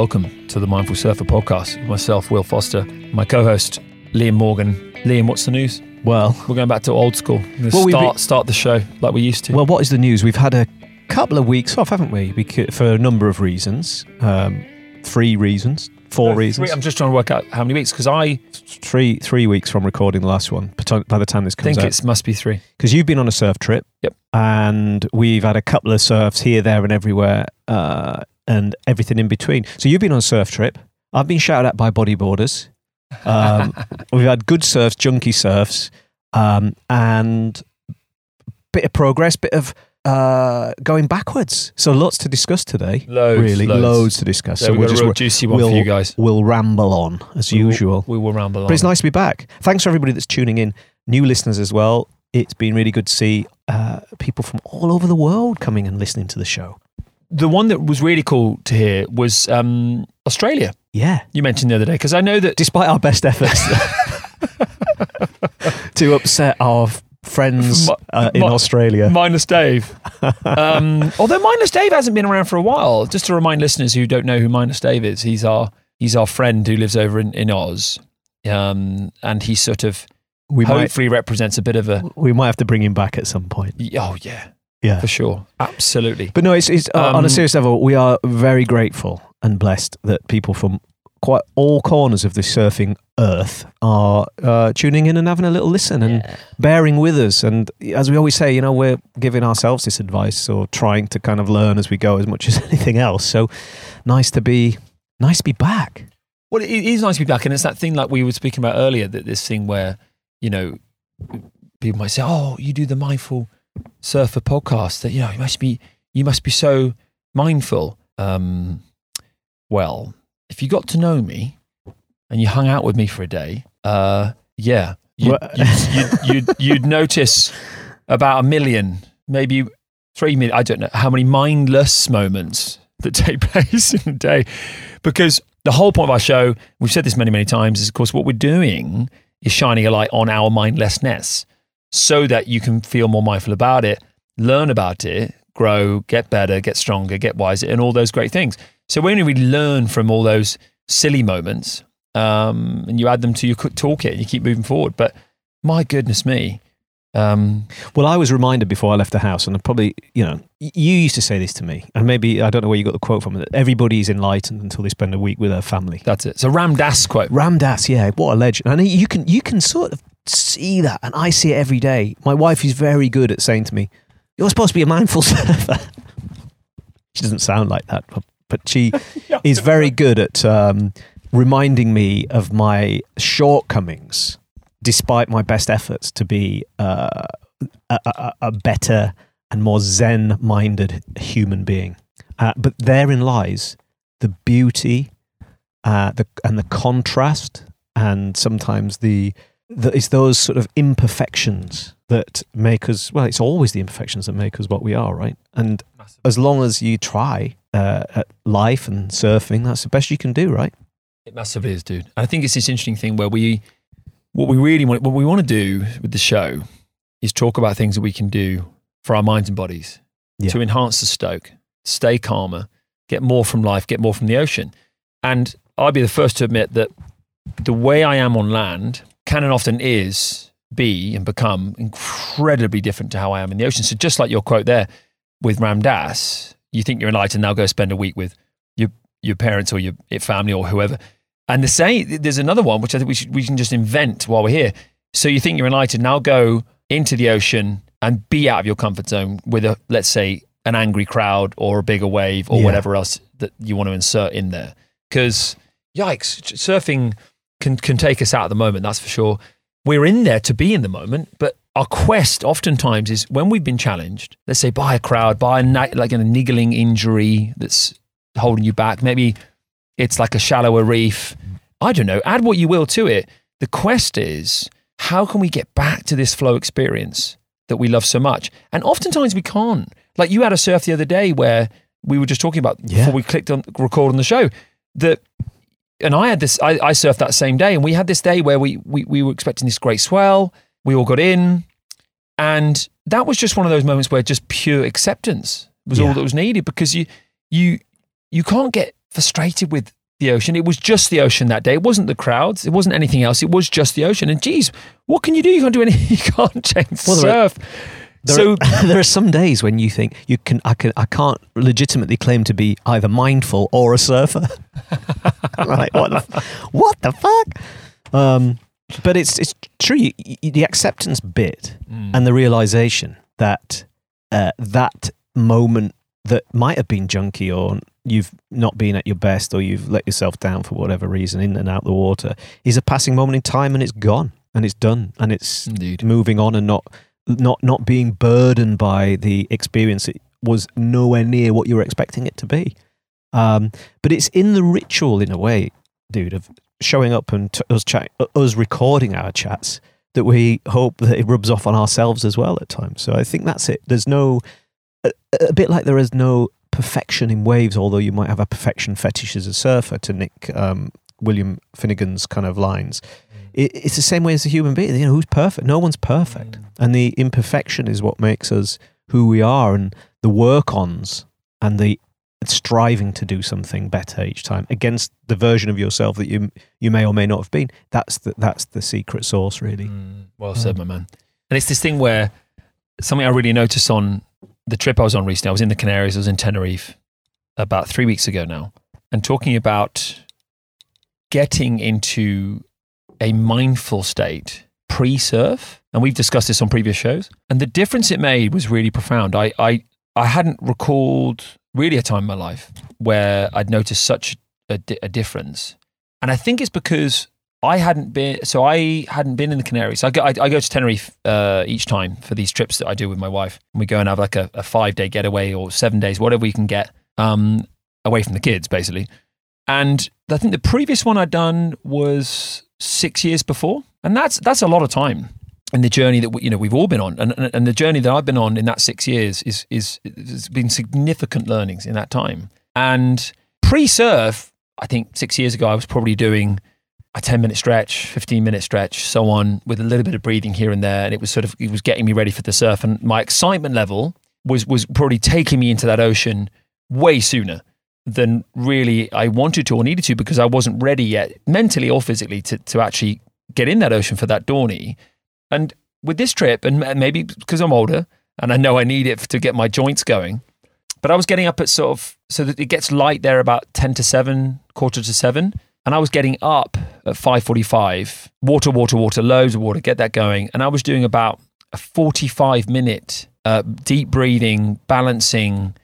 welcome to the Mindful Surfer podcast. Myself, Will Foster, my co-host Liam Morgan. Liam, what's the news? Well, We're going back to old school. Well, start been- start the show like we used to. well, what is the news? We've had a couple of weeks off, haven't we? Because, for a number of reasons. Um, three reasons, four Uh, reasons. three- I'm just trying to work out how many weeks because I three three weeks from recording the last one. By the time this comes I think it must be three. because you've been on a surf trip. Yep. And we've had a couple of surfs here, there, and everywhere, uh, and everything in between. So you've been on surf trip. I've been shouted at by bodyboarders. Um, we've had good surfs, junky surfs, um, and bit of progress, bit of uh, going backwards. So lots to discuss today. Loads, really, loads. to discuss. So, So we've we'll got a just real juicy one for we'll- you guys. we'll ramble on as We will- usual. We will ramble on. But it's nice to be back. Thanks for everybody that's tuning in, new listeners as well. It's been really good to see uh, people from all over the world coming and listening to the show. The one that was really cool to hear was um, Australia. Yeah, You mentioned the other day because I know that despite our best efforts to upset our f- friends uh, in Australia. minus Dave. Um, although minus Dave hasn't been around for a while. Just to remind listeners who don't know who minus Dave is, he's our he's our friend who lives over in, in Oz, um, and he sort of we might hopefully represents a bit of a we might have to bring him back at some point. oh yeah Yeah, for sure absolutely but no, it's, it's uh, on Um, a serious level. We are very grateful and blessed that people from quite all corners of the surfing earth are uh, tuning in and having a little listen and bearing with us. And as we always say, you know, we're giving ourselves this advice or trying to kind of learn as we go as much as anything else. So nice to be nice to be back. Well, it is nice to be back, and it's that thing like we were speaking about earlier. That this thing where you know people might say, "Oh, you do the mindful surfer podcast. That you know you must be you must be so mindful." Um, well, if you got to know me and you hung out with me for a day, uh, yeah, you'd, you'd, you'd, you'd, you'd notice about a million, maybe three million. I don't know how many mindless moments that take place in a day, because the whole point of our show, we've said this many, many times, is of course what we're doing is shining a light on our mindlessness so that you can feel more mindful about it, learn about it, grow, get better, get stronger, get wiser, and all those great things. So when you really learn from all those silly moments um, and you add them to your toolkit and you keep moving forward. But my goodness me. Um, Well, I was reminded before I left the house, and I probably, you know, you used to say this to me, and maybe I don't know where you got the quote from. That everybody is enlightened until they spend a week with their family. that's it. It's a Ram Dass quote. Ram Dass, yeah, what a legend. And you can you can sort of see that, and I see it every day. My wife is very good at saying to me, "You're supposed to be a mindful surfer." she doesn't sound like that, but, but she is very good at um, reminding me of my shortcomings, despite my best efforts to be uh, a, a, a better and more zen-minded human being. Uh, but therein lies the beauty uh, the, and the contrast, and sometimes the, the it's those sort of imperfections that make us. Well, it's always the imperfections that make us what we are, right? And as long as you try uh, at life and surfing, that's the best you can do, right? It massively is, dude. I think it's this interesting thing where we, what we really want, what we want to do with the show is talk about things that we can do for our minds and bodies Yeah. to enhance the stoke, stay calmer, get more from life, get more from the ocean. And I'd be the first to admit that the way I am on land can and often is be and become incredibly different to how I am in the ocean. So just like your quote there with Ram Dass, you think you're enlightened, now go spend a week with your your parents or your family or whoever. And the same, there's another one which I think we should, we can just invent while we're here. So you think you're enlightened, now go into the ocean and be out of your comfort zone with a let's say an angry crowd or a bigger wave or Yeah. whatever else that you want to insert in there. Because yikes, surfing can can take us out of the moment. That's for sure. We're in there to be in the moment, but our quest oftentimes is when we've been challenged. Let's say by a crowd, by a like a niggling injury that's holding you back. Maybe it's like a shallower reef. I don't know. Add what you will to it. The quest is how can we get back to this flow experience that we love so much? And oftentimes we can't. Like you had a surf the other day where we were just talking about Yeah. before we clicked on record on the show that and I had this I, I surfed that same day and we had this day where we, we we were expecting this great swell. We all got in and that was just one of those moments where just pure acceptance was all that was needed because you you you can't get frustrated with the ocean. It was just the ocean that day. It wasn't the crowds. It wasn't anything else. It was just the ocean. And geez, what can you do? You can't do anything. You can't change Well, are- surf. There, so are, there are some days when you think you can I can I can't legitimately claim to be either mindful or a surfer. Like what the, what the fuck? Um, but it's it's true. You, you- the acceptance bit Mm. and the realization that uh, that moment that might have been junky or you've not been at your best or you've let yourself down for whatever reason in and out the water is a passing moment in time and it's gone and it's done and it's indeed. moving on and not not not being burdened by the experience it was nowhere near what you were expecting it to be. Um, but it's in the ritual in a way dude of showing up and t- us chat us recording our chats that we hope that it rubs off on ourselves as well at times. So i think that's it. There's no a, a bit like there is no perfection in waves although you might have a perfection fetish as a surfer to nick um, william finnegan's kind of lines it, it's the same way as a human being. You know, who's perfect? No one's perfect, and the imperfection is what makes us who we are, and the work-ons and the striving to do something better each time against the version of yourself that you you may or may not have been. That's the that's the secret sauce, really. Mm, well said, my man. And it's this thing where something I really noticed on the trip I was on recently. I was in the Canaries. I was in Tenerife about three weeks ago now, and talking about getting into a mindful state pre-surf. And we've discussed this on previous shows. And the difference it made was really profound. I I, I hadn't recalled really a time in my life where I'd noticed such a, di- a difference. And I think it's because I hadn't been, so I hadn't been in the Canaries. I go, I, I go to Tenerife uh, each time for these trips that I do with my wife. We go and have like a, a five day getaway or seven days, whatever we can get um, away from the kids, basically. And I think the previous one I'd done was six years before, and that's that's a lot of time in the journey that we, you know we've all been on, and, and and the journey that I've been on in that six years is is has been significant learnings in that time. And pre-surf, I think six years ago I was probably doing a 10 minute stretch, 15 minute stretch, so on, with a little bit of breathing here and there. And it was sort of, it was getting me ready for the surf. And my excitement level was, was probably taking me into that ocean way sooner than really I wanted to or needed to because I wasn't ready yet, mentally or physically, to, to actually get in that ocean for that Dawny. And with this trip, and maybe because I'm older and I know I need it to get my joints going, but I was getting up at sort of, so that it gets light there about 10 to 7, quarter to 7 and I was getting up at 5:45, water, water, water, loads of water, get that going, and I was doing about a 45 minute uh, deep breathing, balancing,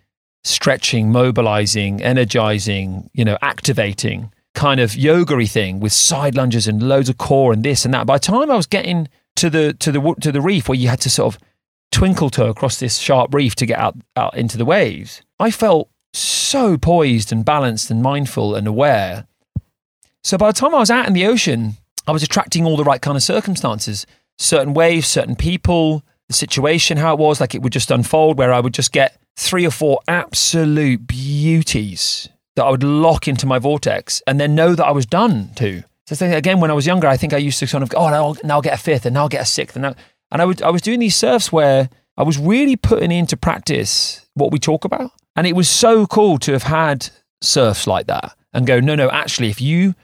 stretching, mobilizing, energizing, you know, activating kind of yoga thing with side lunges and loads of core and this and that. By the time I was getting to the to the to the reef where you had to sort of twinkle toe across this sharp reef to get out out into the waves, I felt so poised and balanced and mindful and aware so by the time I was out in the ocean, I was attracting all the right kind of circumstances, certain waves, certain people, the situation, how it was, like it would just unfold, where I would just get three or four absolute beauties that I would lock into my vortex and then know that I was done to. So again, when I was younger, I think I used to sort of, oh, now I'll, now I'll get a fifth and now I'll get a sixth. And, now, and I, would, I was doing these surfs where I was really putting into practice what we talk about. And it was so cool to have had surfs like that and go, no, no, actually, if you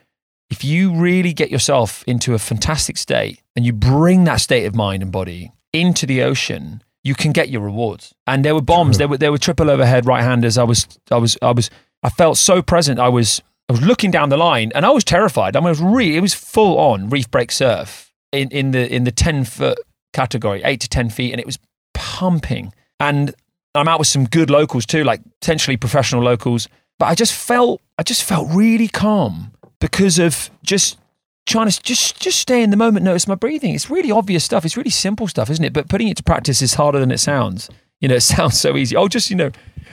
if you really get yourself into a fantastic state and you bring that state of mind and body into the ocean, you can get your rewards. And there were bombs, there were there were triple overhead right handers. I was I was I was I felt so present. I was I was looking down the line and I was terrified. I mean, it was really it was full on reef break surf in, in the in the ten foot category, eight to ten feet, and it was pumping. And I'm out with some good locals too, like potentially professional locals. But I just felt I just felt really calm because of just trying to just just stay in the moment, notice my breathing. It's really obvious stuff. It's really simple stuff, isn't it? But putting it to practice is harder than it sounds. You know, it sounds so easy. Oh, just you know,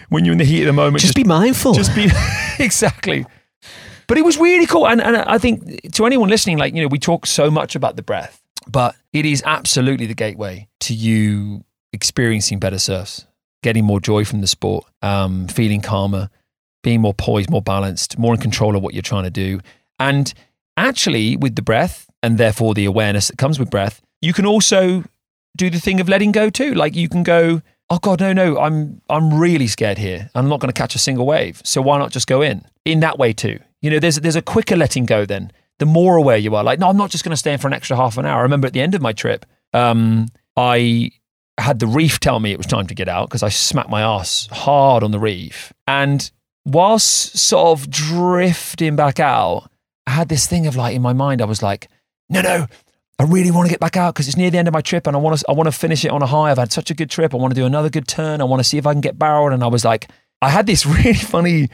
when you're in the heat of the moment, Just, be mindful. just be exactly. But it was really cool, and and I think to anyone listening, like you know, we talk so much about the breath, but it is absolutely the gateway to you experiencing better surfs, getting more joy from the sport, um, feeling calmer, being more poised, more balanced, more in control of what you're trying to do, and actually with the breath and therefore the awareness that comes with breath, you can also do the thing of letting go too. Like you can go, oh God, no, no, I'm I'm really scared here. I'm not going to catch a single wave. So why not just go in? In that way too. You know, there's there's a quicker letting go then. The more aware you are, like, no, I'm not just going to stay in for an extra half an hour. I remember at the end of my trip, um, I had the reef tell me it was time to get out because I smacked my ass hard on the reef. And whilst sort of drifting back out, I had this thing of like in my mind, I was like, no, no, I really want to get back out because it's near the end of my trip and I want to I want to finish it on a high. I've had such a good trip. I want to do another good turn. I want to see if I can get barreled. And I was like, I had this really funny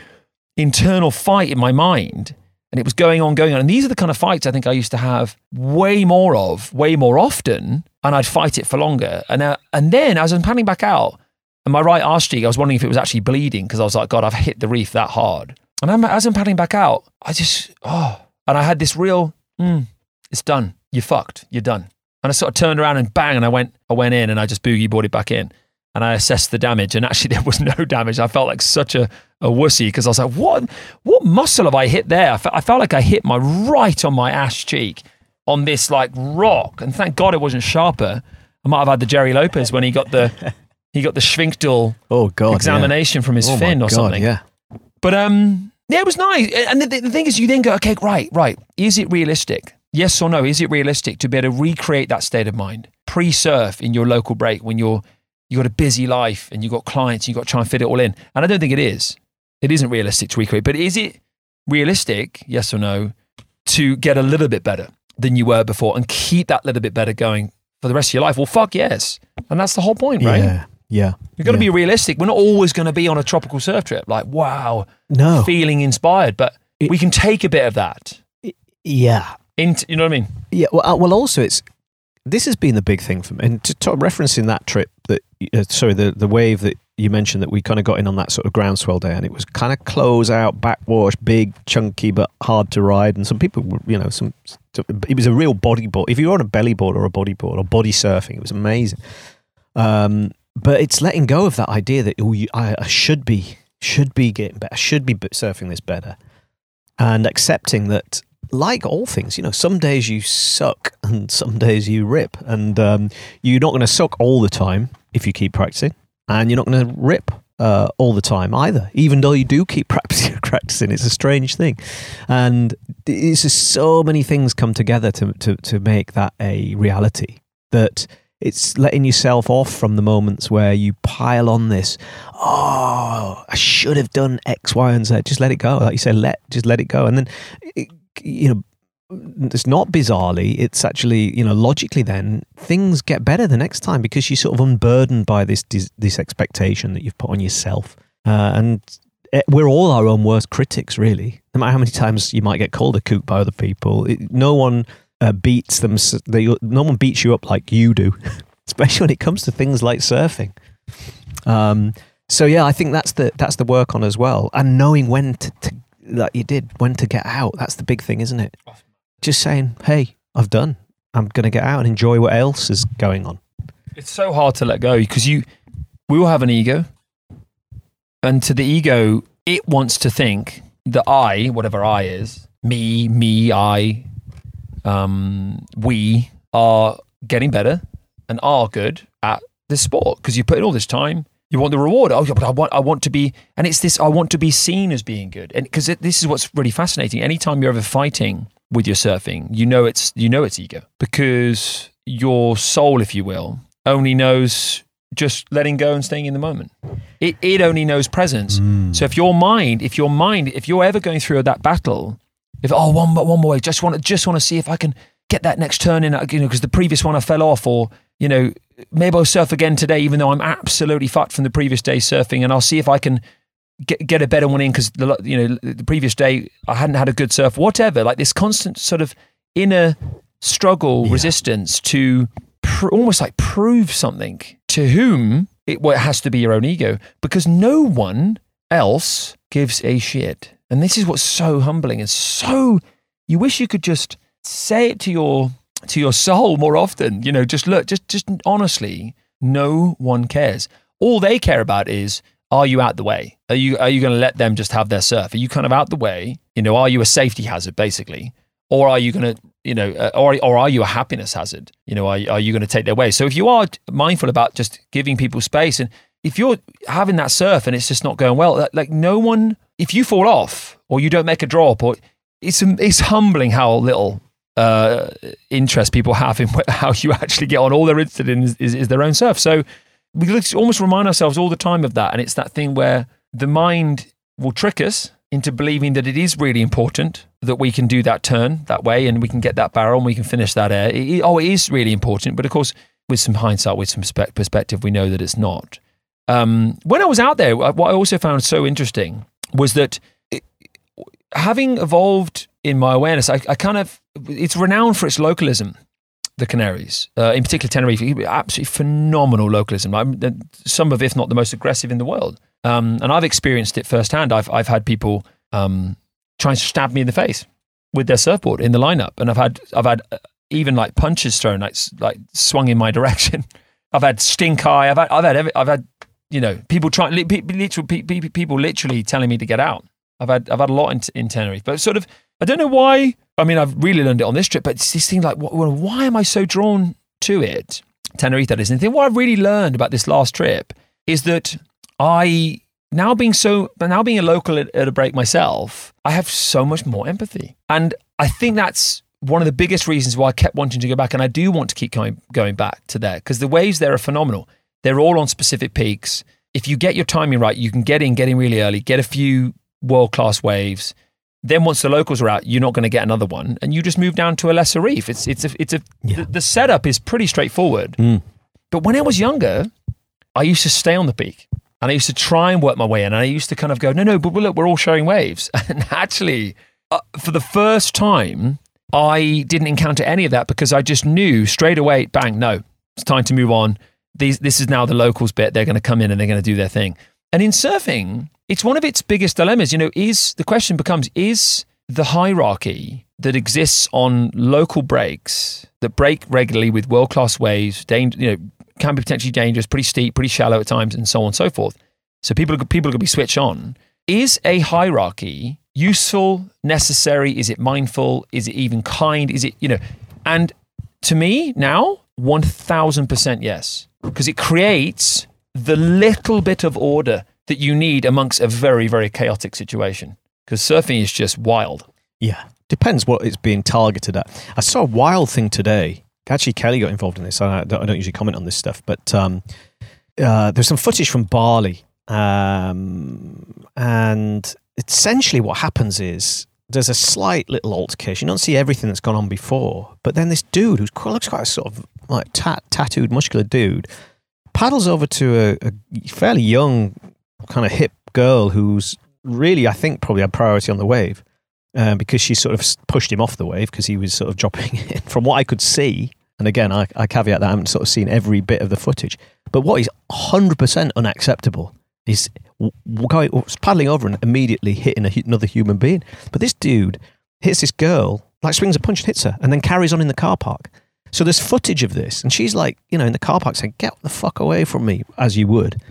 internal fight in my mind. And it was going on, going on. And these are the kind of fights I think I used to have way more of, way more often. And I'd fight it for longer. And, uh, and then as I'm panning back out, and my right arse cheek, I was wondering if it was actually bleeding because I was like, God, I've hit the reef that hard. And I'm, as I'm paddling back out, I just, oh, and I had this real, mm, it's done. You're fucked. You're done. And I sort of turned around and bang, and I went, I went in and I just boogie boarded back in. And I assessed the damage, and actually there was no damage. I felt like such a, a wussy because I was like, what, what muscle have I hit there? I felt, I felt like I hit my right on my ass cheek on this like rock. And thank God it wasn't sharper. I might have had the Gerry Lopez when he got the he got the Schwinktel Oh God. examination from his. Oh, fin or God, something. Yeah. But um, yeah, it was nice. And the, the thing is, you then go, okay, right, right. Is it realistic? Yes or no? Is it realistic to be able to recreate that state of mind pre-surf in your local break when you're you got a busy life and you've got clients, you've got to try and fit it all in? And I don't think it is. It isn't realistic to recreate. But is it realistic? Yes or no? To get a little bit better than you were before and keep that little bit better going for the rest of your life? Well, fuck yes. And that's the whole point, right? Yeah. Yeah. We've got to Yeah. be realistic. We're not always going to be on a tropical surf trip, like wow, No. feeling inspired. But It- we can take a bit of that. Yeah. Into, you know what I mean? Yeah, well, uh, well, also it's this has been the big thing for me, and to, to referencing that trip that uh, sorry the the wave that you mentioned that we kind of got in on that sort of groundswell day, and it was kind of close out, backwash, big, chunky, but hard to ride, and some people, were, you know, some it was a real bodyboard. If you were on a belly board or a bodyboard or body surfing, it was amazing. Um, but it's letting go of that idea that oh, you, I, I should be should be getting better, should be surfing this better, and accepting that like all things, you know, some days you suck and some days you rip, and um, you're not going to suck all the time if you keep practicing, and you're not going to rip uh, all the time either. Even though you do keep practicing, practicing, it's a strange thing, and it's just so many things come together to to to make that a reality that. It's letting yourself off from the moments where you pile on this. Oh, I should have done X, Y, and Z. Just let it go. Like you said, let just let it go, and then it, you know it's not bizarrely it's actually you know logically then things get better the next time because you're sort of unburdened by this this, this expectation that you've put on yourself uh, and eh, we're all our own worst critics really no matter how many times you might get called a kook by other people it, no one uh, beats them they, no one beats you up like you do especially when it comes to things like surfing. Um, so yeah i think that's the that's the work on as well. And knowing when to, to like you did when to get out that's the big thing isn't it? Just saying hey i've done. I'm going to get out and enjoy what else is going on. It's so hard to let go because you, we all have an ego, and to the ego, it wants to think that I, whatever I is, me, me, I, um, we are getting better and are good at this sport because you put in all this time. You want the reward. Oh, yeah, but I want, I want to be, and it's this. I want to be seen as being good, and because this is what's really fascinating. Anytime you're ever fighting with your surfing, you know it's you know it's ego because your soul, if you will, only knows just letting go and staying in the moment. It it only knows presence. So if your mind, if your mind, if you're ever going through that battle, if oh one more one more way, just want to just want to see if I can get that next turn in, you know, because the previous one I fell off, or you know, maybe I'll surf again today, even though I'm absolutely fucked from the previous day surfing, and I'll see if I can get get a better one in because the you know the previous day I hadn't had a good surf, whatever. Like this constant sort of inner struggle, Yeah. resistance to pr- almost like prove something to whom it, well, it has to be your own ego because no one else gives a shit. And this is what's so humbling and so you wish you could just say it to your to your soul more often. You know, just look, just just honestly, no one cares. All they care about is are you out the way? Are you are you going to let them just have their surf? Are you kind of out the way? You know, are you a safety hazard basically, or are you going to you know, uh, or or are you a happiness hazard? You know, are are you going to take their way? So if you are mindful about just giving people space and if you're having that surf and it's just not going well, like no one, if you fall off or you don't make a drop, or it's it's humbling how little uh, interest people have in how you actually get on. All they're interested in is, is, is their own surf. So we almost remind ourselves all the time of that, and it's that thing where the mind will trick us into believing that it is really important that we can do that turn that way and we can get that barrel and we can finish that air. It, oh, it is really important, but of course, with some hindsight, with some perspective, we know that it's not. Um, when I was out there, what I also found so interesting was that it, having evolved in my awareness, I, I, kind of it's renowned for its localism. The Canaries, uh, in particular Tenerife, absolutely phenomenal localism. I'm, some of, if not the most aggressive in the world. Um, and I've experienced it firsthand. I've I've had people um, to stab me in the face with their surfboard in the lineup, and I've had I've had uh, even like punches thrown, like like swung in my direction. I've had stink eye. I've had I've had every, I've had you know people trying literally people literally telling me to get out. I've had I've had a lot in, in Tenerife, but sort of I don't know why. I mean, I've really learned it on this trip, but it's this thing like, well, why am I so drawn to it? Tenerife, that is. And the thing what I've really learned about this last trip is that I now being so now being a local at, at a break myself, I have so much more empathy, and I think that's one of the biggest reasons why I kept wanting to go back, and I do want to keep going going back to there because the waves there are phenomenal. They're all on specific peaks. If you get your timing right, you can get in, get in really early, get a few world class waves. Then once the locals are out, you're not going to get another one, and you just move down to a lesser reef. It's it's a it's a yeah. the, the, setup is pretty straightforward. Mm. But when I was younger, I used to stay on the peak. And I used to try and work my way in. And I used to kind of go, no, no, but look, we're all sharing waves. And actually, uh, for the first time, I didn't encounter any of that because I just knew straight away, bang, no, it's time to move on. These, this is now the locals bit. They're going to come in and they're going to do their thing. And in surfing, it's one of its biggest dilemmas. You know, is the question becomes is the hierarchy that exists on local breaks that break regularly with world class waves, you know, can be potentially dangerous, pretty steep, pretty shallow at times, and so on and so forth. So people people are going to be switched on. Is a hierarchy useful, necessary? Is it mindful? Is it even kind? Is it, you know, and to me now, 1000% yes, because it creates the little bit of order that you need amongst a very, very chaotic situation. Because surfing is just wild. Yeah. Depends what it's being targeted at. I saw a wild thing today actually Kelly got involved in this. I don't, I don't usually comment on this stuff, but um, uh, there's some footage from Bali, um, and essentially what happens is there's a slight little altercation. You don't see everything that's gone on before, but then this dude who looks quite a sort of like tat- tattooed, muscular dude paddles over to a, a fairly young, kind of hip girl who's really, I think, probably had priority on the wave uh, because she sort of pushed him off the wave because he was sort of dropping in. From what I could see, and again, I, I caveat that I haven't sort of seen every bit of the footage, but what is 100% unacceptable is going, paddling over and immediately hitting a, another human being. But this dude hits this girl, like swings a punch and hits her, and then carries on in the car park. So there's footage of this, and she's like, you know, in the car park saying, "Get the fuck away from me," as you would.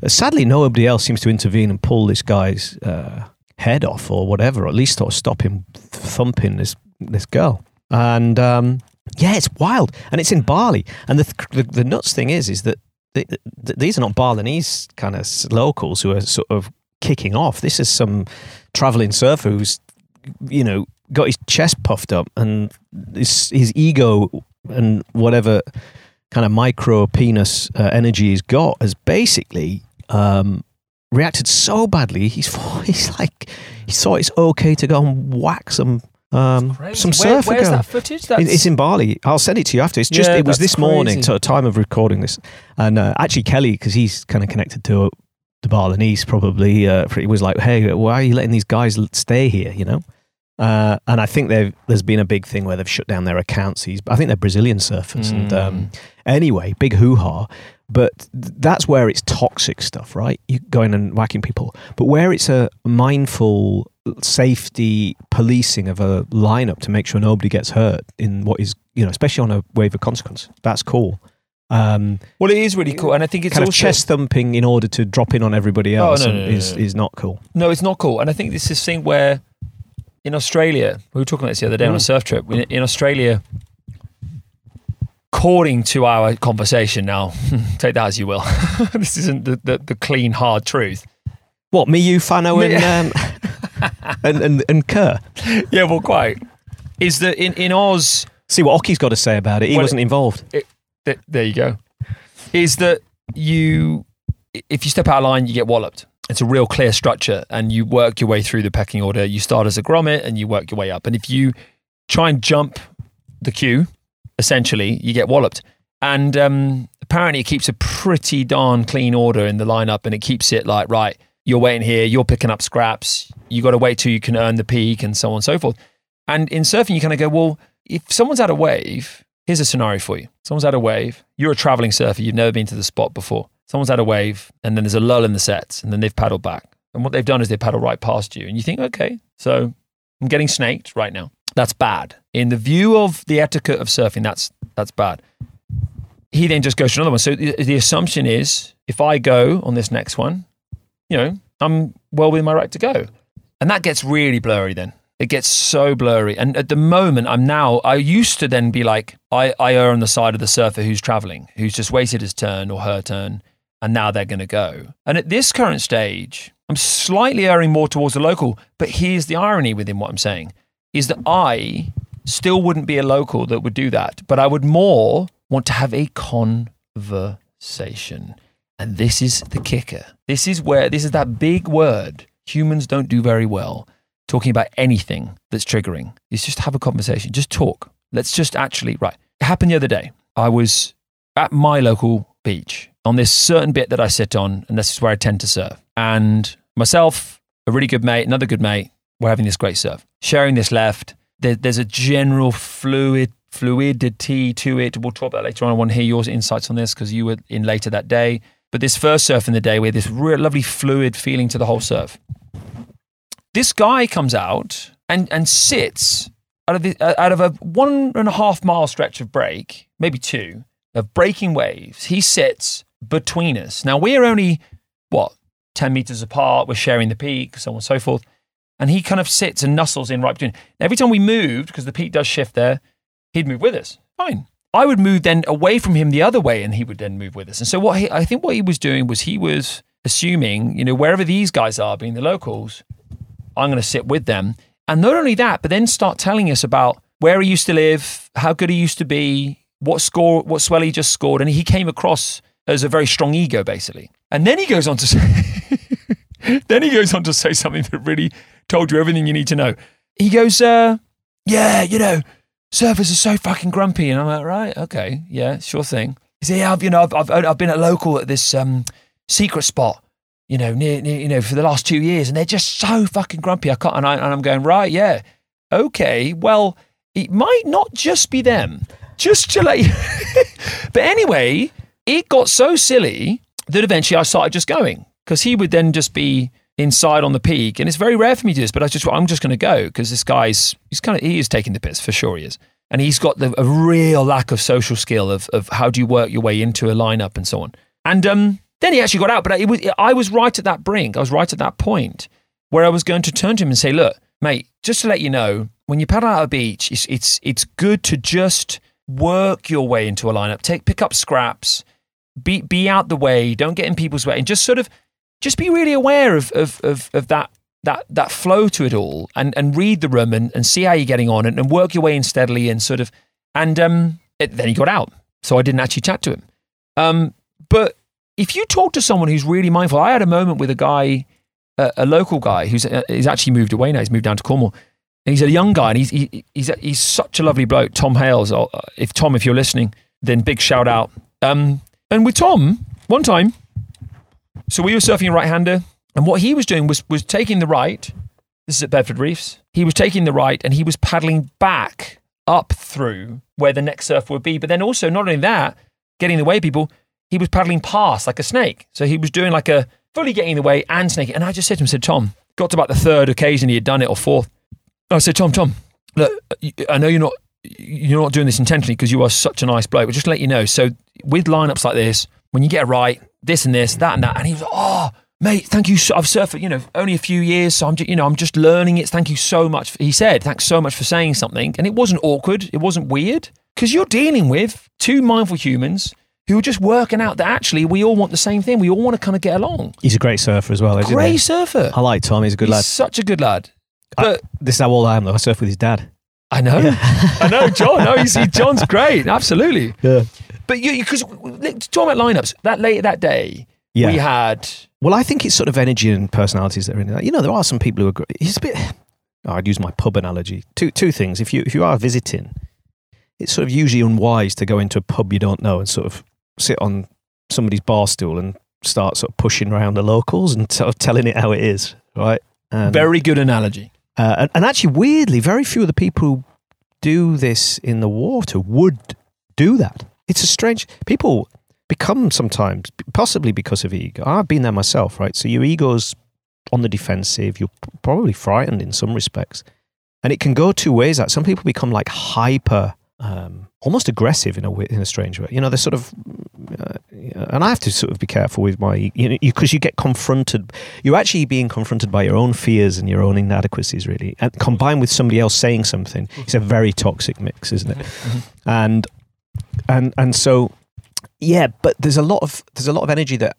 But sadly, nobody else seems to intervene and pull this guy's uh, head off or whatever, or at least stop him thumping this this girl. And um, yeah, it's wild, and it's in Bali. And the the, the nuts thing is, is that the, the, these are not Balinese kind of locals who are sort of kicking off. This is some traveling surfer who's you know got his chest puffed up and his his ego and whatever kind of micro penis uh, energy he's got has basically um, reacted so badly. He's he's like he thought it's okay to go and whack some um, some Where, Where's that footage? That's... It's in Bali. I'll send it to you after. It's just yeah, it was this crazy. morning, so the time of recording this, and uh, actually Kelly, because he's kind of connected to the Balinese, probably uh, he was like, "Hey, why are you letting these guys stay here?" You know. Uh, and I think there's been a big thing where they've shut down their accounts. He's, I think they're Brazilian surfers. Mm. And um, hmm. anyway, big hoo ha. But th- that's where it's toxic stuff, right? You going and whacking people. But where it's a mindful safety policing of a lineup to make sure nobody gets hurt in what is, you know, especially on a wave of consequence, that's cool. Um, well, it is really cool, and I think it's kind also, of chest thumping in order to drop in on everybody else oh, no, no, no, is is not cool. No, it's not cool, and I think this is thing where in Australia we were talking about this the other day mm. on a mm. surf trip. In Australia, according to our conversation now, take that as you will. this isn't the, the, the clean, hard truth. What me, you, Fano, and um, and, and and Kerr? Yeah, well, quite. Is that in, in Oz, See what Oki's got to say about it. He Well, wasn't involved. th- there you go, is that you, if you step out of line, you get walloped. It's a real clear structure and you work your way through the pecking order. You start as a grommet and you work your way up. And if you try and jump the queue, essentially, you get walloped. And um, apparently, it keeps a pretty darn clean order in the lineup and it keeps it like, right, you're waiting here, you're picking up scraps, you got to wait till you can earn the peak and so on and so forth. And in surfing, you kind of go, well, if someone's had a wave, here's a scenario for you. Someone's had a wave, you're a traveling surfer, you've never been to the spot before. Someone's had a wave, and then there's a lull in the sets, and then they've paddled back. And what they've done is they paddle right past you. And you think, okay, so I'm getting snaked right now. That's bad. In the view of the etiquette of surfing, that's that's bad. He then just goes to another one. So the, the assumption is if I go on this next one, you know, I'm well within my right to go. And that gets really blurry then. It gets so blurry. And at the moment, I'm now, I used to then be like, I, I err on the side of the surfer who's traveling, who's just waited his turn or her turn, and now they're going to go. And at this current stage, I'm slightly erring more towards the local. But here's the irony within what I'm saying is that I still wouldn't be a local that would do that, but I would more want to have a conversation. And this is the kicker. This is where, this is that big word humans don't do very well talking about anything that's triggering. Is just have a conversation, just talk. Let's just actually, right. It happened the other day. I was at my local beach on this certain bit that I sit on, and this is where I tend to surf. And myself, a really good mate, another good mate, we're having this great surf. Sharing this left, there, there's a general fluid fluidity to it. We'll talk about that later on. I want to hear your insights on this because you were in later that day. But this first surf in the day, we had this real lovely fluid feeling to the whole surf. This guy comes out and and sits out of the, uh, out of a one and a half mile stretch of break, maybe two of breaking waves. He sits between us. Now we're only what ten meters apart. We're sharing the peak, so on and so forth. And he kind of sits and nuzzles in right between. Every time we moved, because the peak does shift there, he'd move with us. Fine. I would move then away from him the other way, and he would then move with us. And so what he, I think what he was doing was he was assuming, you know, wherever these guys are, being the locals, I'm going to sit with them. And not only that, but then start telling us about where he used to live, how good he used to be, what score, what swell he just scored, and he came across as a very strong ego, basically. And then he goes on to say, then he goes on to say something that really told you everything you need to know. He goes, uh, "Yeah, you know, surfers are so fucking grumpy," and I'm like, "Right, okay, yeah, sure thing." He said, "Yeah, I've, you know, I've, I've, I've been a local at this um, secret spot." You know, near, near, you know, for the last two years, and they're just so fucking grumpy. I can't, and, I, and I'm going right, yeah, okay. Well, it might not just be them. Just to let you, but anyway, it got so silly that eventually I started just going because he would then just be inside on the peak, and it's very rare for me to do this. But I just, I'm just going to go because this guy's, he's kind of, he is taking the piss for sure. He is, and he's got the, a real lack of social skill of of how do you work your way into a lineup and so on. And um, then he actually got out, but it was, I was right at that brink. I was right at that point where I was going to turn to him and say, "Look, mate, just to let you know, when you paddle out a beach, it's it's it's good to just work your way into a lineup. Take pick up scraps, be be out the way, don't get in people's way, and just sort of just be really aware of of of, of that." That, that flow to it all and, and read the room and, and see how you're getting on and, and work your way in steadily and sort of and um, it, then he got out so I didn't actually chat to him um, but if you talk to someone who's really mindful, I had a moment with a guy, a, local guy who's uh, he's actually moved away now. He's moved down to Cornwall, and he's a young guy, and he's he, he's he's such a lovely bloke. Tom Hales. Uh, If Tom, if you're listening, then big shout out. Um, and with Tom, one time, so we were surfing a right hander, and what he was doing was was taking the right. This is at Bedford Reefs. He was taking the right, and he was paddling back up through where the next surf would be. But then also, not only that, getting in the way people, he was paddling past like a snake. So he was doing like a fully getting in the way and snaking. And I just said to him, I said, Tom, got to about the third occasion he had done it or fourth. I said, Tom, Tom, look, uh, I know you're not you're not doing this intentionally because you are such a nice bloke, but just to let you know. So with lineups like this, when you get it right, this and this, that and that, and he was like, oh, mate, thank you. So, I've surfed, you know, only a few years, so I'm just, you know, I'm just learning it. Thank you so much. He said, thanks so much for saying something, and it wasn't awkward. It wasn't weird Because you're dealing with two mindful humans who are just working out that actually we all want the same thing. We all want to kind of get along. He's a great surfer as well. Isn't Great he? surfer. I like Tom. He's a good He's lad. such a good lad. I- But This is how old I am, though. I surf with his dad. I know, I know, John. No, he's, he, John's great. Absolutely. Yeah. But you, because talking about lineups, that late that day, Yeah. we had Well, I think it's sort of energy and personalities that are in that. You know, there are some people who are great. It's a bit. oh, I'd use my pub analogy. Two two things. If you if you are visiting, it's sort of usually unwise to go into a pub you don't know and sort of sit on somebody's bar stool and start sort of pushing around the locals and sort of telling it how it is, right? And, very good analogy. uh, and, and actually, weirdly, very few of the people who do this in the water would do that. It's a strange. People become sometimes, possibly because of ego. I've been there myself, right? So your ego's on the defensive. You're probably frightened in some respects, and it can go two ways. That some people become like hyper. Um, almost aggressive in a way, in a strange way. You know, they're sort of, uh, and I have to sort of be careful with my, you know, because you, get confronted. You're actually being confronted by your own fears and your own inadequacies, really, and combined with somebody else saying something. It's a very toxic mix, isn't it? and and and so, yeah. But there's a lot of there's a lot of energy that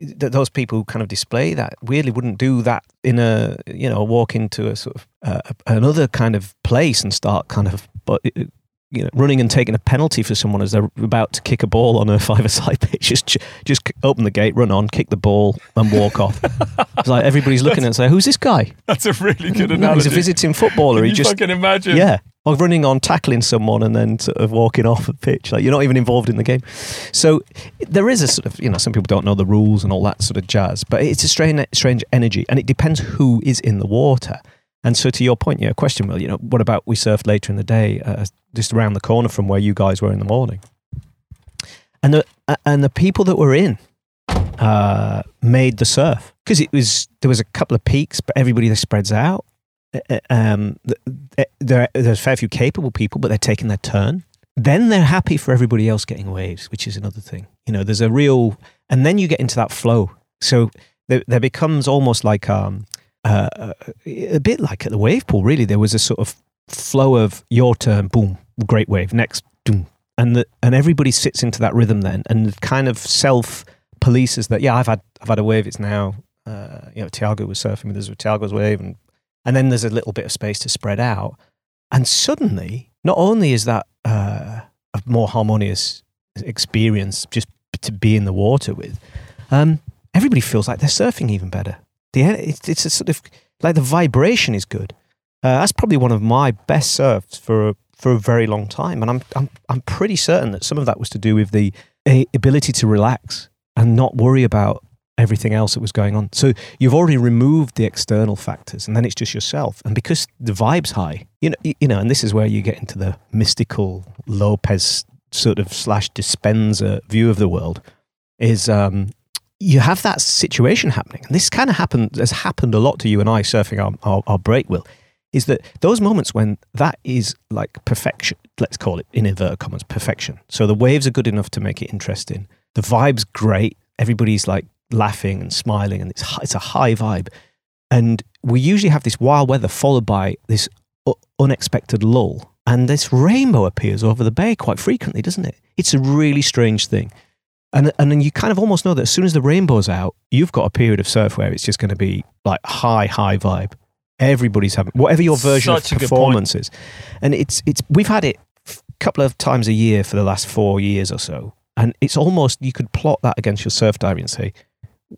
that those people who kind of display that weirdly wouldn't do that in a you know walk into a sort of uh, another kind of place and start kind of but you know running and taking a penalty for someone as they're about to kick a ball on a five-a-side pitch just just open the gate run on kick the ball and walk off it's like everybody's looking at and say who's this guy That's a really good no, he's a visiting footballer he just fucking imagine? yeah. Or running on, tackling someone, and then sort of walking off the pitch. Like you're not even involved in the game. So there is a sort of, you know, some people don't know the rules and all that sort of jazz, but it's a strange, strange energy, and it depends who is in the water. And so, to your point, yeah, question, Will, you know, what about we surfed later in the day, uh, just around the corner from where you guys were in the morning, and the uh, and the people that were in uh, made the surf because it was there was a couple of peaks, but everybody that spreads out um, th- th- there, there's fair few capable people, but they're taking their turn. Then they're happy for everybody else getting waves, which is another thing. You know, there's a real, and then you get into that flow. So there, there becomes almost like um, uh, a bit like at the wave pool. Really, there was a sort of flow of your turn, boom, great wave, next, boom, and the, and everybody sits into that rhythm then, and kind of self polices that. Yeah, I've had I've had a wave. It's now. Uh, you know, Tiago was surfing with us with Tiago's wave, and and then there's a little bit of space to spread out. And suddenly, not only is that uh, a more harmonious experience just to be in the water with, um, everybody feels like they're surfing even better. The it's, it's a sort of like the vibration is good. Uh, that's probably one of my best surfs for a, for a very long time, and I'm I'm I'm pretty certain that some of that was to do with the ability to relax and not worry about everything else that was going on. So you've already removed the external factors, and then it's just yourself. And because the vibe's high, you know, you know, and this is where you get into the mystical Lopez sort of slash Dispenza view of the world. Is um, you have that situation happening, and this kind of happened has happened a lot to you and I surfing our, our, our break will. Is that those moments when that is like perfection? Let's call it in inverted commas perfection. So the waves are good enough to make it interesting. The vibe's great. Everybody's like laughing and smiling, and it's it's a high vibe. And we usually have this wild weather followed by this u- unexpected lull, and this rainbow appears over the bay quite frequently, doesn't it? It's a really strange thing. And, and then you kind of almost know that as soon as the rainbow's out, you've got a period of surf where it's just going to be like high, high vibe. Everybody's having whatever your version Such of performance is, and it's it's we've had it a couple of times a year for the last four years or so, and it's almost you could plot that against your surf diary and say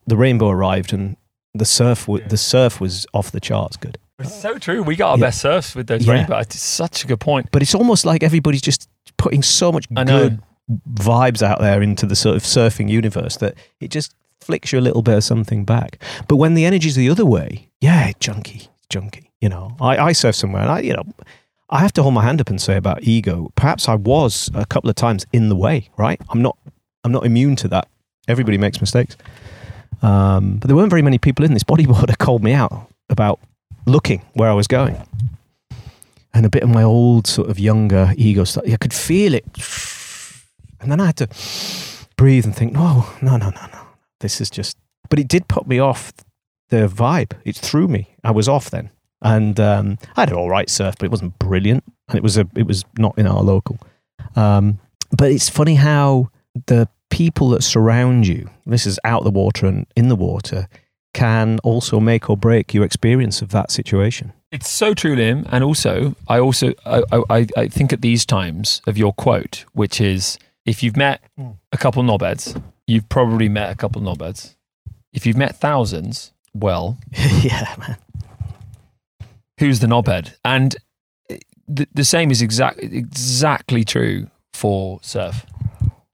the rainbow arrived and the surf w- Yeah. the surf was off the charts good. It's so true. We got our Yeah. best surfs with those Yeah. rainbow. It's such a good point. But it's almost like everybody's just putting so much good vibes out there into the sort of surfing universe that it just flicks you a little bit of something back. But when the energy's the other way, yeah, junky, junky. You know, I, I surf somewhere and I, you know, I have to hold my hand up and say about ego. Perhaps I was a couple of times in the way, right? I'm not, I'm not immune to that. Everybody makes mistakes. Um, but there weren't very many people in this bodyboarder called me out about looking where I was going and a bit of my old sort of younger ego stuff. I could feel it, and then I had to breathe and think, no, no, no, no, no. This is just. But it did put me off the vibe. It threw me. I was off then, and um, I had an all right surf, but it wasn't brilliant, and it was a. It was not in our local. Um, but it's funny how the people that surround you, this is out the water and in the water, can also make or break your experience of that situation. It's so true, Liam. And also, I also I, I, I think at these times of your quote, which is if you've met a couple knobheads, you've probably met a couple knobheads. If you've met thousands, well, yeah, man. who's the knobhead? And the, the same is exact, exactly true for surf.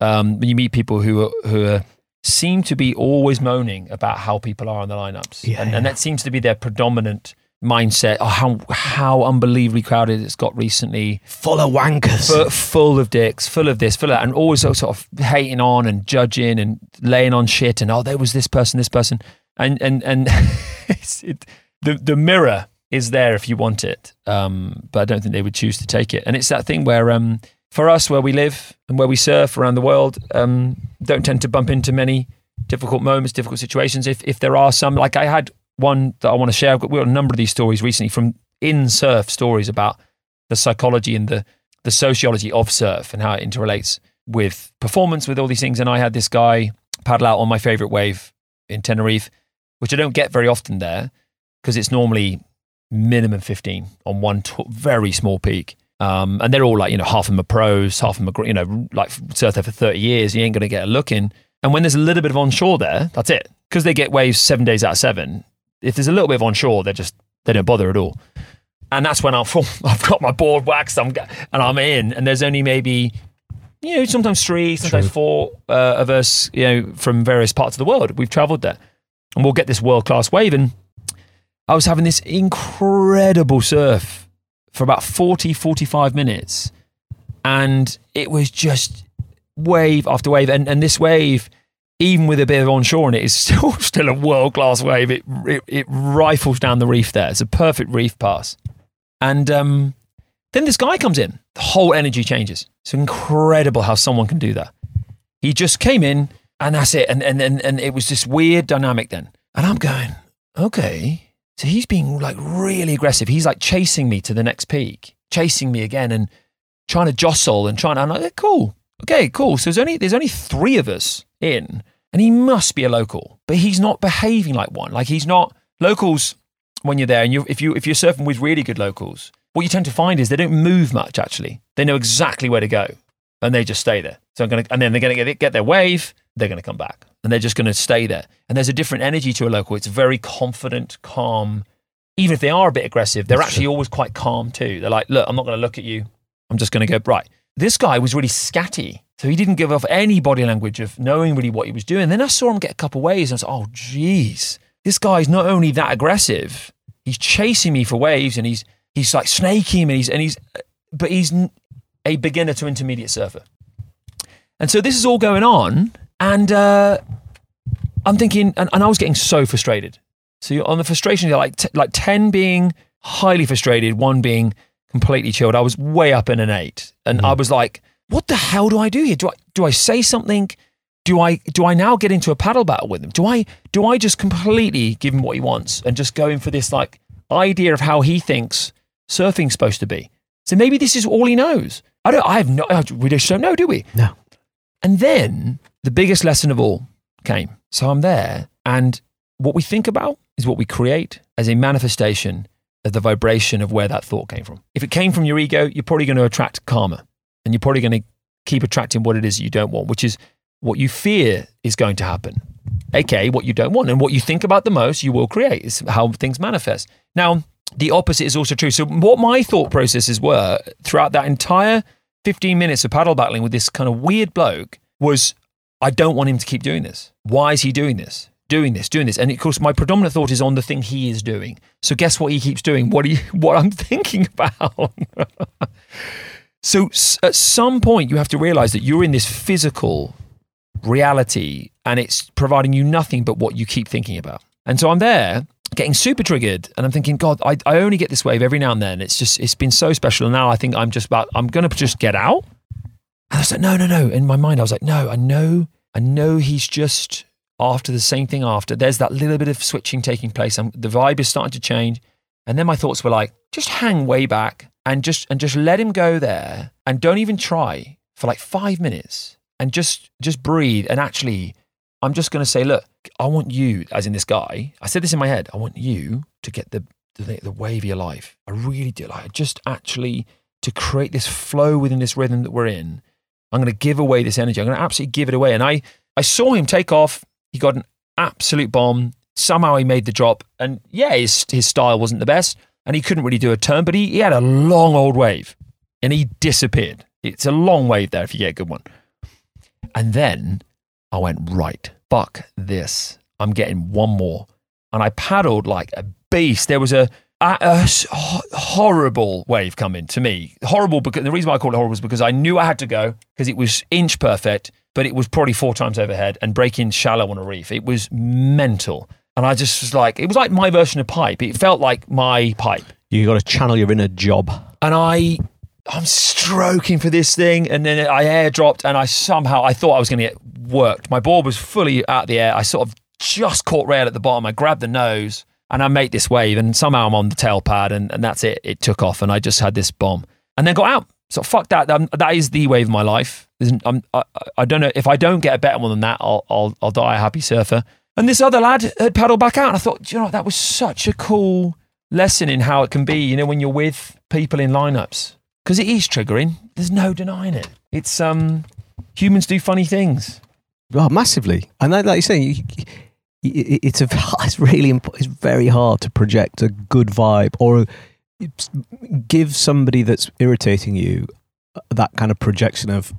Um, when you meet people who are, who are, seem to be always moaning about how people are on the lineups, Yeah, and, yeah. and that seems to be their predominant mindset. Oh, how how unbelievably crowded it's got recently. Full of wankers. Fu- full of dicks, full of this, full of that, and always sort of hating on and judging and laying on shit. And oh, there was this person, this person, and and and it's, it, the the mirror is there if you want it, um, but I don't think they would choose to take it. And it's that thing where, um, for us, where we live and where we surf around the world, um, don't tend to bump into many difficult moments, difficult situations. If if there are some, like I had one that I want to share. I've got, we got a number of these stories recently from in surf stories about the psychology and the the sociology of surf and how it interrelates with performance, with all these things. And I had this guy paddle out on my favorite wave in Tenerife, which I don't get very often there because it's normally minimum 15 on one t- very small peak. Um, and they're all like, you know, half of them are pros, half of them are, you know, like surf there for 30 years. You ain't going to get a look in. And when there's a little bit of onshore there, that's it. Because they get waves seven days out of seven. If there's a little bit of onshore, they're just, they don't bother at all. And that's when I've, I've got my board waxed I'm, and I'm in. And there's only maybe, you know, sometimes three, sometimes True. four uh, of us, you know, from various parts of the world. We've traveled there. And we'll get this world class wave. And I was having this incredible surf for about 40, 45 minutes. And it was just wave after wave. And, and this wave, even with a bit of onshore in it, is still, still a world class wave. It, it, it rifles down the reef there. It's a perfect reef pass. And um, then this guy comes in. The whole energy changes. It's incredible how someone can do that. He just came in and that's it. And, and, and, and it was this weird dynamic then. And I'm going, okay. So he's being like really aggressive. He's like chasing me to the next peak, chasing me again and trying to jostle and trying to, I'm like, cool. Okay, cool. So there's only, there's only three of us in and he must be a local, but he's not behaving like one. Like he's not locals when you're there and you if you, if you're surfing with really good locals, what you tend to find is they don't move much actually. They know exactly where to go and they just stay there. So I'm gonna, and then they're going to get, get their wave, they're going to come back and they're just going to stay there. And there's a different energy to a local. It's very confident, calm. Even if they are a bit aggressive, they're That's actually always quite calm too. They're like, look, I'm not going to look at you. I'm just going to go, right. This guy was really scatty. So he didn't give off any body language of knowing really what he was doing. Then I saw him get a couple waves and I was like, oh, geez, this guy's not only that aggressive, he's chasing me for waves and he's, he's like snaking me and he's, and he's, but he's a beginner to intermediate surfer. And so this is all going on, and uh, I'm thinking, and, and I was getting so frustrated. So you're on the frustration, you're like t- like ten being highly frustrated, one being completely chilled. I was way up in an eight, and I was like, "What the hell do I do here? Do I do I say something? Do I do I now get into a paddle battle with him? Do I do I just completely give him what he wants and just go in for this like idea of how he thinks surfing's supposed to be? So maybe this is all he knows. I don't. I have no. We just don't know, do we? No. And then the biggest lesson of all came. So I'm there, and what we think about is what we create as a manifestation of the vibration of where that thought came from. If it came from your ego, you're probably going to attract karma, and you're probably going to keep attracting what it is you don't want, which is what you fear is going to happen, aka what you don't want. And what you think about the most, you will create. It's how things manifest. Now, the opposite is also true. So, what my thought processes were throughout that entire 15 minutes of paddle battling with this kind of weird bloke was I don't want him to keep doing this. Why is he doing this? Doing this, doing this. And of course, my predominant thought is on the thing he is doing. So guess what he keeps doing? What, he, what I'm thinking about. so at some point, you have to realize that you're in this physical reality and it's providing you nothing but what you keep thinking about. And so I'm there getting super triggered and I'm thinking, God, I, I only get this wave every now and then. It's just, it's been so special. And now I think I'm just about, I'm going to just get out. And I was like, no, no, no. In my mind, I was like, no, I know, I know he's just after the same thing after. There's that little bit of switching taking place. and the vibe is starting to change. And then my thoughts were like, just hang way back and just and just let him go there and don't even try for like five minutes and just just breathe and actually I'm just going to say, look, I want you, as in this guy. I said this in my head. I want you to get the the, the wave of your life. I really do. Like, just actually to create this flow within this rhythm that we're in. I'm going to give away this energy. I'm going to absolutely give it away. And I I saw him take off. He got an absolute bomb. Somehow he made the drop. And yeah, his his style wasn't the best, and he couldn't really do a turn, but he, he had a long old wave, and he disappeared. It's a long wave there if you get a good one. And then I went, right, fuck this. I'm getting one more. And I paddled like a beast. There was a, a, a s- ho- horrible wave coming to me. Horrible because the reason why I call it horrible is because I knew I had to go because it was inch perfect, but it was probably four times overhead and breaking shallow on a reef. It was mental. And I just was like, it was like my version of pipe. It felt like my pipe You got to channel your inner JOB. and I I'm stroking for this thing, and then I airdropped, and I somehow I thought I was going to get worked. My board was fully out of the air. I sort of just caught rail at the bottom. I grabbed the nose, and I make this wave, and somehow I'm on the tail pad, and, and that's it. It took off, and I just had this bomb, and then got out. So fuck that. That is the wave of my life. I, I don't know if I don't get a better one than that. I'll I'll, I'll die a happy surfer. And this other lad had paddled back out, and I thought, you know, that was such a cool lesson in how it can be. You know, when you're with people in lineups, because it is triggering. There's no denying it. It's um, humans do funny things. Oh, massively. And like, you're saying, you, you- it's a it's really it's very hard to project a good vibe or give somebody that's irritating you that kind of projection of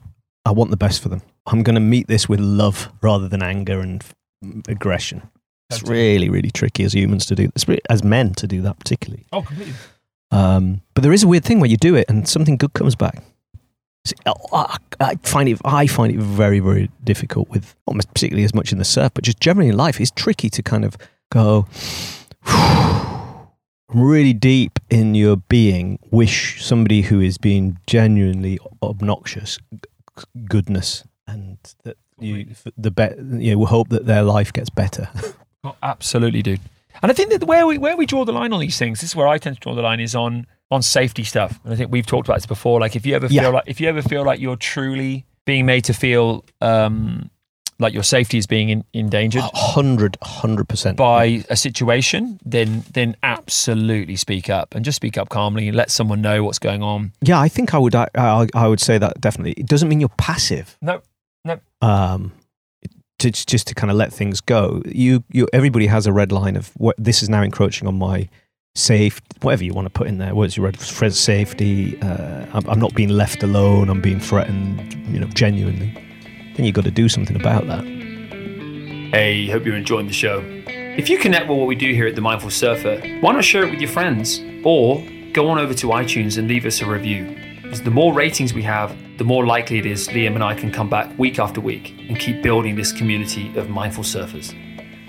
I want the best for them. I'm going to meet this with love rather than anger and aggression. It's really really tricky as humans to do. As men to do that particularly. Oh, completely. Um, but there is a weird thing where you do it and something good comes back. See, uh, I I find it. I find it very, very difficult with, not particularly as much in the surf, but just generally in life. It's tricky to kind of go really deep in your being. Wish somebody who is being genuinely obnoxious goodness, and that you the bet you know, hope that their life gets better. Oh, absolutely, dude. And I think that where we where we draw the line on these things, this is where I tend to draw the line is on on safety stuff. And I think we've talked about this before. Like if you ever feel Yeah. like if you ever feel like you're truly being made to feel um, like your safety is being in, endangered Hundred, hundred percent. by a situation, then then absolutely speak up and just speak up calmly and let someone know what's going on. Yeah, I think I would. I, I, I would say that definitely. It doesn't mean you're passive. No, no. Um, to, just to kind of let things go. You, you. Everybody has a red line of what this is now encroaching on my safe, whatever you want to put in there. What's your red Fred safety? Uh, I'm, I'm not being left alone. I'm being threatened. You know, genuinely. Then you've got to do something about that. Hey, hope you're enjoying the show. If you connect with what we do here at The Mindful Surfer, why not share it with your friends? Or go on over to iTunes and leave us a review. Because the more ratings we have, the more likely it is Liam and I can come back week after week and keep building this community of mindful surfers.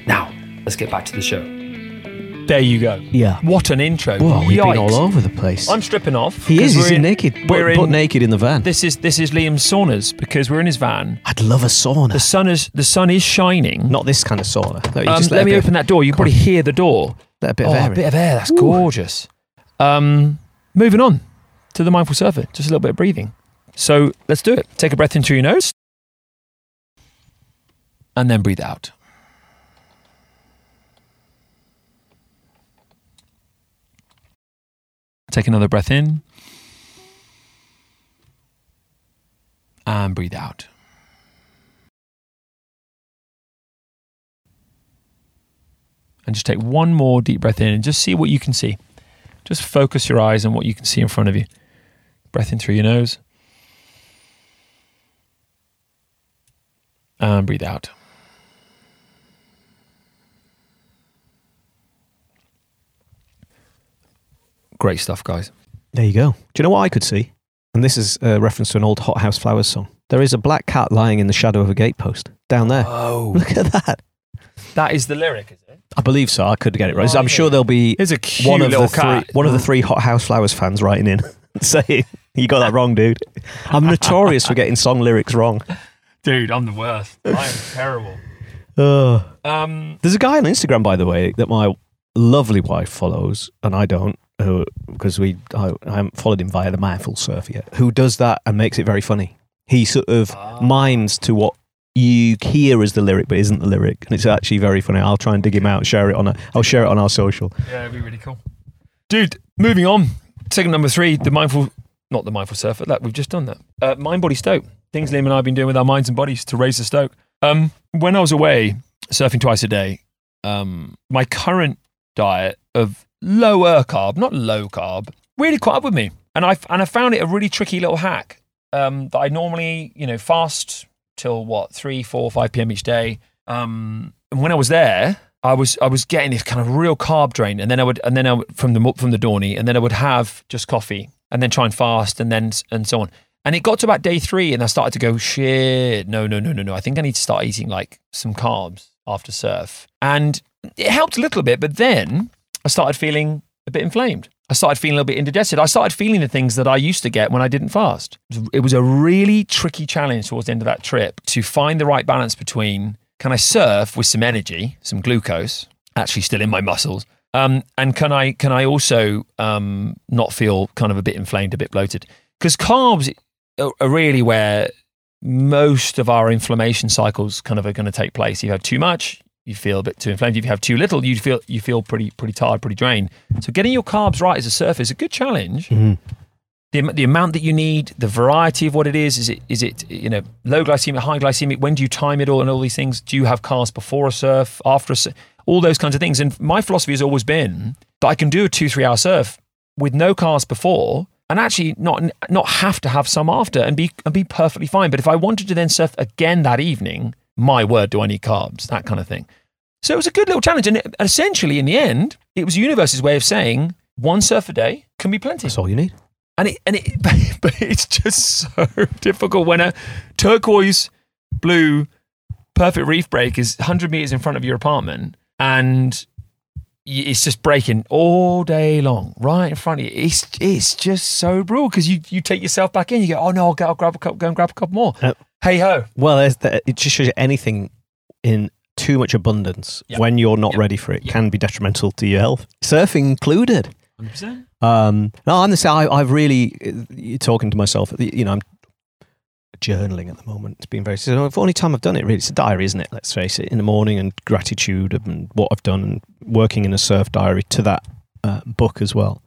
Now, let's get back to the show. There you go. Yeah. What an intro. Well, we've been all over the place. I'm stripping off. He is. He's in- naked. We're Butt, in, butt naked in the van. This is this is Liam's saunas because we're in his van. I'd love a sauna. The sun is the sun is shining. Not this kind of sauna. No, Um, let, let, me open that door. You can probably hear the door. let a bit oh, of air. a in. bit of air. That's gorgeous. Um, moving on to the mindful surfer. Just a little bit of breathing. So let's do it. Take a breath into your nose, and then breathe out. Take another breath in, and breathe out. And just take one more deep breath in and just see what you can see. Just focus your eyes on what you can see in front of you. Breath in through your nose. And breathe out. Great stuff, guys. There you go. Do you know what I could see? And this is a reference to an old Hothouse Flowers song. There is a black cat lying in the shadow of a gatepost down there. Oh, Look at that. that is the lyric, is it? I believe so. I could get it right. Oh, I'm yeah. sure there'll be Here's a cute one of the cat. three, one of the three Hothouse Flowers fans writing in saying you got that wrong, dude. I'm notorious for getting song lyrics wrong. Dude, I'm the worst. I am terrible. Uh, Um, there's a guy on Instagram, by the way, that my lovely wife follows, and I don't, who because we I, I haven't followed him via the Mindful Surf yet. Who does that and makes it very funny. He sort of mimes to what you hear as the lyric, but isn't the lyric, and it's actually very funny. I'll try and dig him out, share it on. A, I'll share it on our social. Yeah, it'd be really cool. Dude, moving on. Segment number three, the mindful, not the mindful surfer. That we've just done that. Uh, mind body stoke. Things Liam and I have been doing with our minds and bodies to raise the stoke. Um, when I was away surfing twice a day, um, my current diet of lower carb, not low carb, really caught up with me, and I and I found it a really tricky little hack um, that I normally, you know, fast till what three, four, five p.m. each day. Um, and when I was there, I was I was getting this kind of real carb drain, and then I would and then I would, from the from the Dawny, and then I would have just coffee, and then try and fast, and then and so on. And it got to about day three, and I started to go, shit, no, no, no, no, no. I think I need to start eating like some carbs after surf, and it helped a little bit. But then I started feeling a bit inflamed. I started feeling a little bit indigested. I started feeling the things that I used to get when I didn't fast. It was a really tricky challenge towards the end of that trip to find the right balance between can I surf with some energy, some glucose, actually still in my muscles, um, and can I can I also um, not feel kind of a bit inflamed, a bit bloated? Because carbs are really where most of our inflammation cycles kind of are going to take place. You've had too much, you feel a bit too inflamed. If you have too little, you feel you feel pretty pretty tired, pretty drained. So getting your carbs right as a surfer is a good challenge. Mm-hmm. The, the amount that you need, the variety of what it is, is it is it you know low glycemic, high glycemic? When do you time it all and all these things? Do you have carbs before a surf, after a surf? All those kinds of things. And my philosophy has always been that I can do a two three hour surf with no carbs before. And actually, not not have to have some after, and be and be perfectly fine. But if I wanted to then surf again that evening, my word, do I need carbs? That kind of thing. So it was a good little challenge. And it- essentially, in the end, it was the universe's way of saying one surf a day can be plenty. That's all you need. And it, and it, but it's just so difficult when a turquoise blue perfect reef break is 100 meters in front of your apartment and it's just breaking all day long, right in front of you. It's it's just so brutal because you you take yourself back in. You go, oh no, I'll go, I'll grab a cup, go and grab a couple more. Yep. Hey ho, Well, there's the, it just shows you anything in too much abundance Yep. when you're not Yep. ready for it Yep. can be detrimental to your health, surfing included. 100%. Um, no, I'm the same. I, I've really you're talking to myself. You know, I'm journaling at the moment. It's been very. So the only time I've done it really, it's a diary, isn't it? Let's face it. In the morning and gratitude and what I've done and working in a surf diary to that uh, book as well.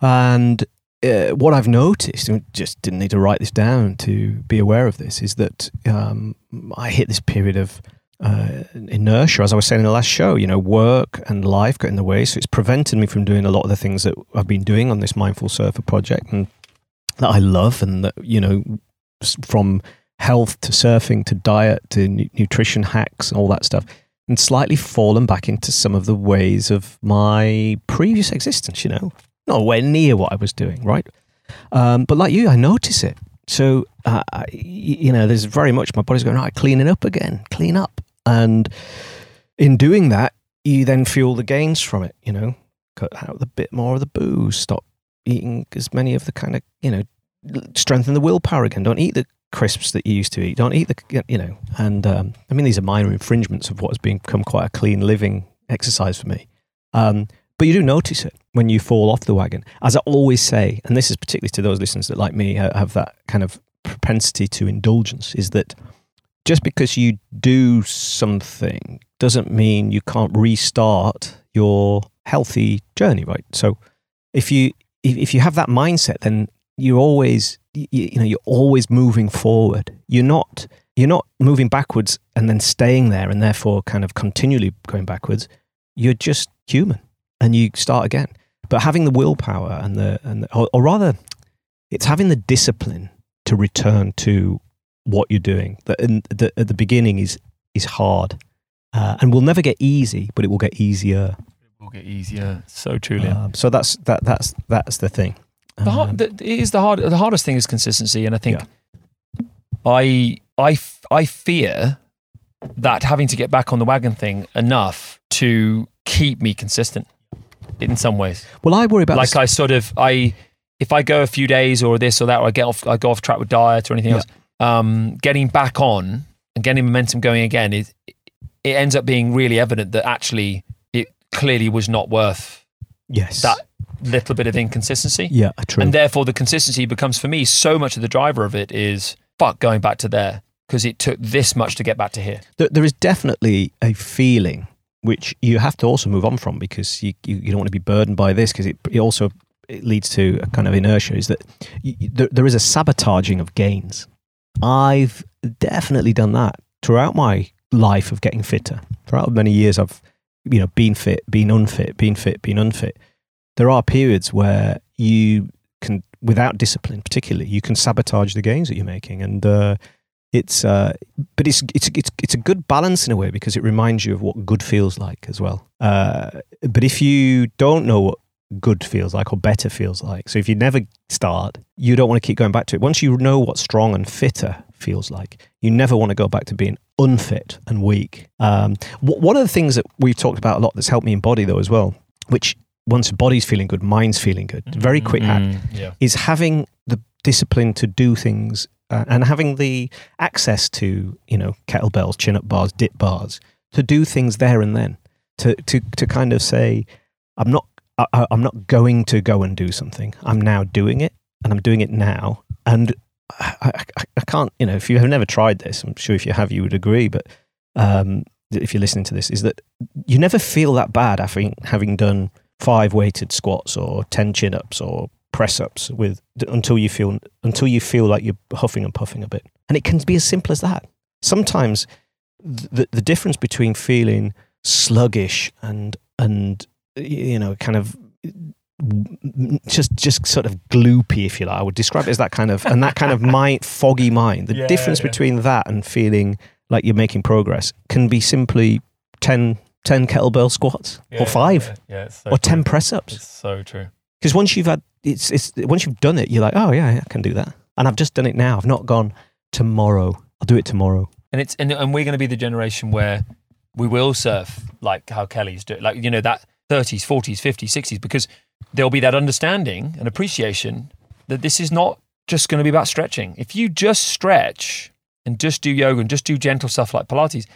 And uh, what I've noticed, and just didn't need to write this down to be aware of this, is that um, I hit this period of uh, inertia, as I was saying in the last show. You know, work and life got in the way, so it's prevented me from doing a lot of the things that I've been doing on this mindful surfer project, and that I love, and that you know, from health to surfing to diet to nu- nutrition hacks and all that stuff. And slightly fallen back into some of the ways of my previous existence, you know, nowhere near what I was doing, right? Um, but like you, I notice it. So, uh, I- you know, there's very much my body's going, right, clean it up again, clean up. And in doing that, you then feel the gains from it, you know, cut out the bit more of the booze, stop eating as many of the kind of, you know, strengthen the willpower again. Don't eat the crisps that you used to eat. Don't eat the, you know, and um, I mean, these are minor infringements of what has become quite a clean living exercise for me. Um, but you do notice it when you fall off the wagon. As I always say, and this is particularly to those listeners that, like me, have that kind of propensity to indulgence, is that just because you do something doesn't mean you can't restart your healthy journey, right? So if you if, you have that mindset, then you're always you know you're always moving forward. You're not you're not moving backwards and then staying there and therefore kind of continually going backwards. You're just human and you start again. But having the willpower and the and the, or, or rather, it's having the discipline to return to what you're doing. That in, the, at the beginning is is hard uh, and will never get easy, but it will get easier. It will get easier. So truly. Um, so that's that that's that's the thing. The hard, Um, the, it is the hard. The hardest thing is consistency, and I think Yeah. I I I fear that having to get back on the wagon thing enough to keep me consistent in some ways. well, I worry about like this- I sort of I if I go a few days or this or that, or I get off I go off track with diet or anything Yeah. else. Um, getting back on and getting momentum going again is it ends up being really evident that actually it clearly was not worth yes, that little bit of inconsistency. yeah, true. And therefore, the consistency becomes for me so much of the driver of it is fuck going back to there because it took this much to get back to here. There, there is definitely a feeling which you have to also move on from because you, you, you don't want to be burdened by this because it, it also it leads to a kind of inertia is that you, there, there is a sabotaging of gains. I've definitely done that throughout my life of getting fitter. Throughout many years, I've you know been fit, been unfit, been fit, been unfit. There are periods where you can, without discipline, particularly, you can sabotage the gains that you're making, and uh, it's uh, but it's it's it's it's a good balance in a way because it reminds you of what good feels like as well. Uh, but if you don't know what good feels like or better feels like, so if you never start, you don't want to keep going back to it. Once you know what strong and fitter feels like, you never want to go back to being unfit and weak. Um, one of the things that we've talked about a lot that's helped me in body though as well, which once your body's feeling good, mind's feeling good, very quick hack, Mm, yeah. is having the discipline to do things uh, and having the access to you know kettlebells, chin up bars, dip bars to do things there and then. To to to kind of say, I'm not I, I'm not going to go and do something. I'm now doing it, and I'm doing it now. And I, I, I can't you know if you have never tried this, I'm sure if you have you would agree, but um, if you're listening to this, is that you never feel that bad having having done five weighted squats or ten chin ups or press ups with until you feel until you feel like you're huffing and puffing a bit, and it can be as simple as that. Sometimes the the difference between feeling sluggish and and you know kind of mm, mm, just just sort of gloopy if you like i would describe it as that kind of and that kind of mind foggy mind the Yeah, difference yeah. between that and feeling like you're making progress can be simply 10 10 kettlebell squats or five Yeah, yeah, so or true. 10 press ups It's so true. because once you've had it's it's once you've done it you're like oh yeah i can do that. And i've just done it now. I've not gone tomorrow i'll do it tomorrow. And it's and, and we're going to be the generation where we will surf like how Kelly's doing, like you know that 30s, 40s, 50s, 60s, because there'll be that understanding and appreciation that this is not just going to be about stretching. If you just stretch and just do yoga and just do gentle stuff like Pilates,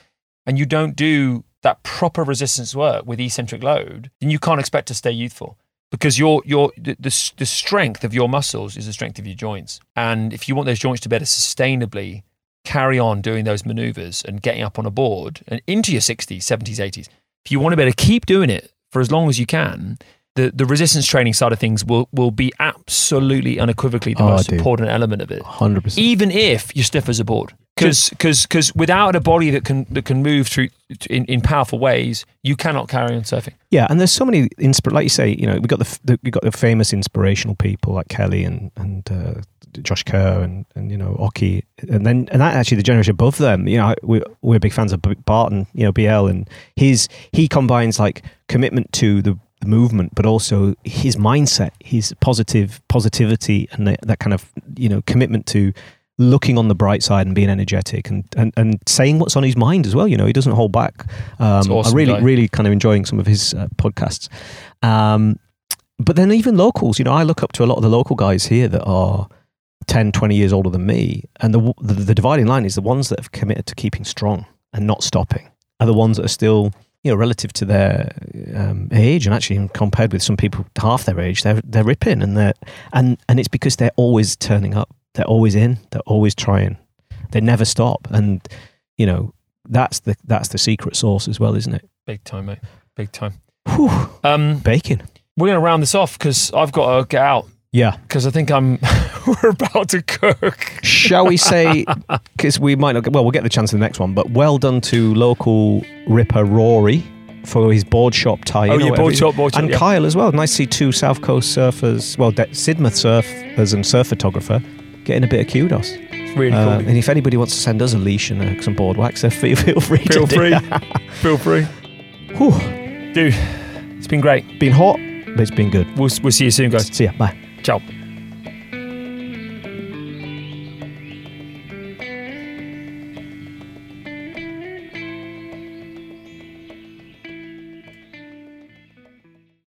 and you don't do that proper resistance work with eccentric load, then you can't expect to stay youthful because your your the, the the strength of your muscles is the strength of your joints, and if you want those joints to better sustainably carry on doing those maneuvers and getting up on a board and into your 60s, 70s, 80s, if you want to be able to keep doing it for as long as you can, the, the resistance training side of things will, will be absolutely unequivocally the Oh, most dude. important element of it. 100% Even if you're stiff as a board. Because without a body that can that can move through in, in powerful ways, you cannot carry on surfing. Yeah, and there's so many inspir like you say, you know, we got the, the we got the famous inspirational people like Kelly and and uh, Josh Kerr and and you know Occy, and then and that actually the generation above them, you know, we we're big fans of Barton, you know, BL, and his he combines like commitment to the, the movement, but also his mindset, his positive positivity, and that, that kind of you know commitment to looking on the bright side and being energetic and, and, and saying what's on his mind as well. You know, he doesn't hold back. Um, awesome I really, guy. really kind of enjoying some of his uh, podcasts. Um, but then even locals, you know, I look up to a lot of the local guys here that are 10, 20 years older than me. And the, the, the dividing line is the ones that have committed to keeping strong and not stopping are the ones that are still, you know, relative to their um, age and actually compared with some people half their age, they're, they're ripping and they're, and, and it's because they're always turning up. They're always in. They're always trying. They never stop. And, you know, that's the, that's the secret sauce as well, isn't it? Big time, mate. Big time. Whew, Um, bacon. we're going to round this off because I've got to get out Yeah. because I think I'm we're about to cook. Shall we say, because we might not get, well, we'll get the chance in the next one, but well done to local Ripper Rory for his board shop tie Oh, yeah, board shop, board shop, And yeah. Kyle as well. Nice to see two South Coast surfers, well, De- Sidmouth surfers and surf photographer getting a bit of kudos. Really Uh, cool. and if anybody wants to send us a leash and uh, some board wax, then feel, feel free Feel free. Feel free, Whew. dude. It's been great. Been hot, but it's been good. We'll we'll see you soon, guys. See ya. Bye. Ciao.